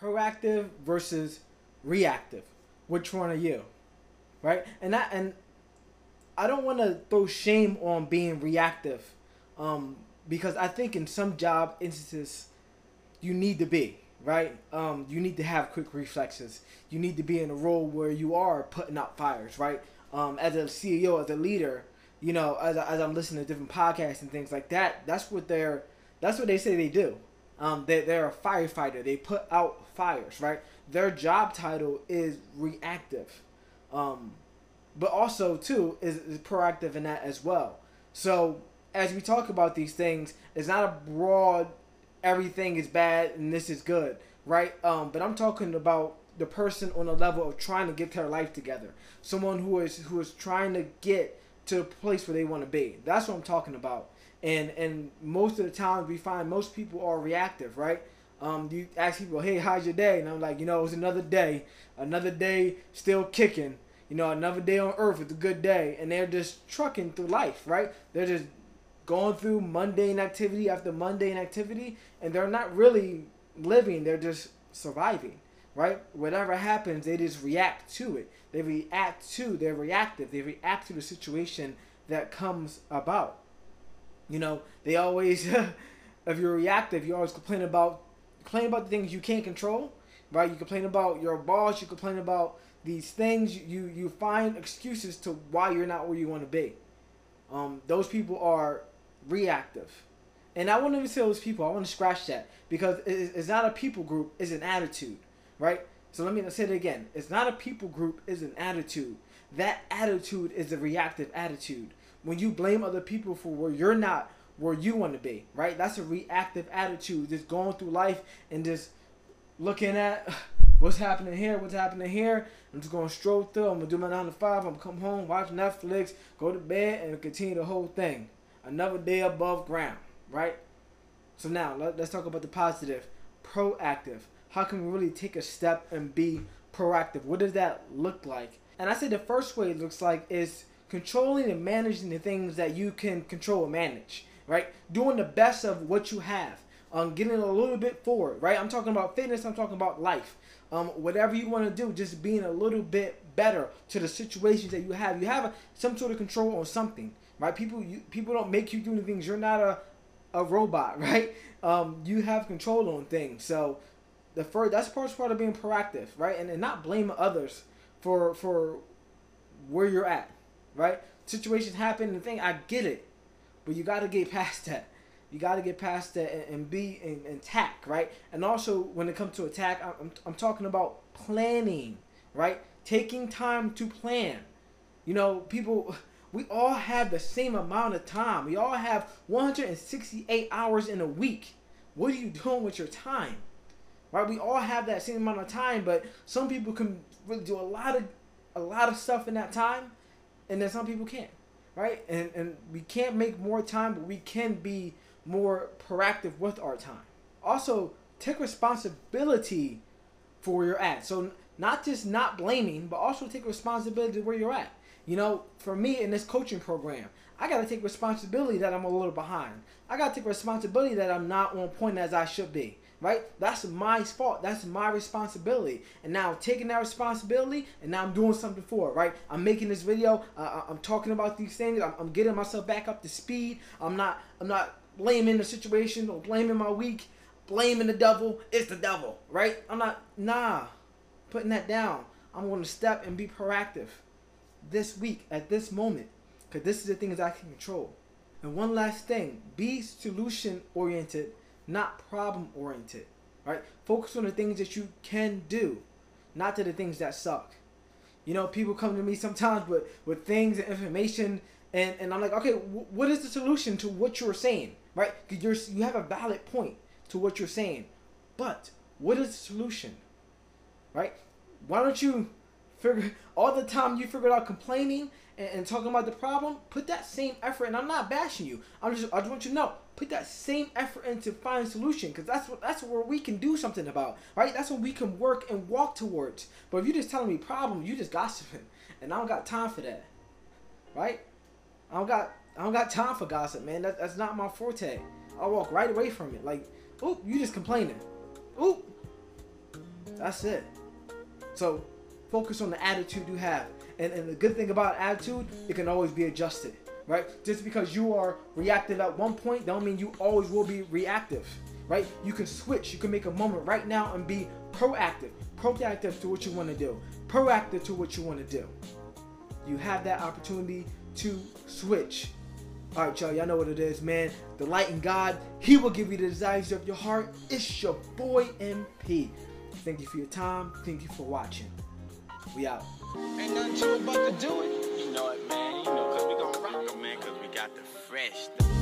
proactive versus reactive. Which one are you? Right? And that and I don't want to throw shame on being reactive, um, because I think in some job instances, you need to be right. Um, you need to have quick reflexes. You need to be in a role where you are putting out fires, right? Um, as a CEO, as a leader, you know, as, as I'm listening to different podcasts and things like that, that's what they're, that's what they say they do. Um, they, they're a firefighter. They put out fires, right? Their job title is reactive. Um, but also too is, is proactive in that as well. So as we talk about these things, it's not a broad everything is bad and this is good, right? Um, but I'm talking about the person on the level of trying to get their life together. Someone who is who is trying to get to a place where they want to be. That's what I'm talking about. And and most of the time we find most people are reactive, right? Um, you ask people, "Hey, how's your day?" And I'm like, you know, it was another day, another day still kicking you know, another day on earth. It's a good day. And they're just trucking through life, right? They're just going through mundane activity after mundane activity. And they're not really living, they're just surviving, right? Whatever happens, they just react to it. They react to, they're reactive. They react to the situation that comes about. You know, they always, if you're reactive, you always complain about, complain about the things you can't control, right? You complain about your boss, you complain about these things you you find excuses to why you're not where you want to be. Um, those people are reactive, and I won't even say those people. I want to scratch that because it's not a people group; it's an attitude, right? So let me say it again. It's not a people group; it's an attitude. That attitude is a reactive attitude. When you blame other people for where you're not where you want to be, right? That's a reactive attitude. Just going through life and just looking at what's happening here, what's happening here. I'm just gonna stroll through. I'm gonna do my nine to five. I'm gonna come home, watch Netflix, go to bed, and continue the whole thing. Another day above ground, right? So now let, us talk about the positive, proactive. How can we really take a step and be proactive? What does that look like? And I say the first way it looks like is controlling and managing the things that you can control and manage, right? Doing the best of what you have um, getting a little bit forward, right? I'm talking about fitness. I'm talking about life. Um, whatever you want to do, just being a little bit better to the situations that you have. You have a, some sort of control on something, right? People, you, people don't make you do things. You're not a, a robot, right? Um, you have control on things. So the first, that's part part of being proactive, right? And, and not blame others for for where you're at, right? Situations happen and thing. I get it, but you got to get past that. You got to get past that and, and be in attack, right? And also, when it comes to attack, I'm, I'm talking about planning, right? Taking time to plan. You know, people, we all have the same amount of time. We all have 168 hours in a week. What are you doing with your time? Right? We all have that same amount of time, but some people can really do a lot of a lot of stuff in that time, and then some people can't. Right? And and we can't make more time, but we can be more proactive with our time. Also, take responsibility for where you're at. So not just not blaming, but also take responsibility where you're at. You know, for me in this coaching program, I got to take responsibility that I'm a little behind. I got to take responsibility that I'm not on point as I should be. Right? That's my fault. That's my responsibility. And now I'm taking that responsibility and now I'm doing something for it. Right? I'm making this video. Uh, I'm talking about these things. I'm, I'm getting myself back up to speed. I'm not. I'm not blaming the situation or blaming my week, blaming the devil. It's the devil, right? I'm not, nah, putting that down. I'm going to step and be proactive this week at this moment because this is the things I can control. And one last thing be solution oriented, not problem oriented, right? Focus on the things that you can do, not to the things that suck. You know, people come to me sometimes with, with things and information, and, and I'm like, okay, w- what is the solution to what you're saying? right? You're you have a valid point to what you're saying, but what is the solution, right? Why don't you figure all the time you figured out complaining and, and, talking about the problem? Put that same effort, and I'm not bashing you. I'm just I just want you to know put that same effort into finding solution because that's what that's where we can do something about, right? That's what we can work and walk towards. But if you're just telling me problem, you just gossiping, and I don't got time for that, right? I don't got I don't got time for gossip, man. That, that's not my forte. I walk right away from it. Like, oh, you just complaining. Oh, That's it. So focus on the attitude you have. And, and the good thing about attitude, it can always be adjusted, right? Just because you are reactive at one point, don't mean you always will be reactive, right? You can switch. You can make a moment right now and be proactive, proactive to what you want to do, proactive to what you want to do. You have that opportunity to switch. All right, y'all, y'all know what it is, man. The light in God, He will give you the desires of your heart. It's your boy MP. Thank you for your time. Thank you for watching. We out. Ain't nothing to it but to do it. You know it, man. You know, cause we gon' rock 'em, man, cause we got the fresh. The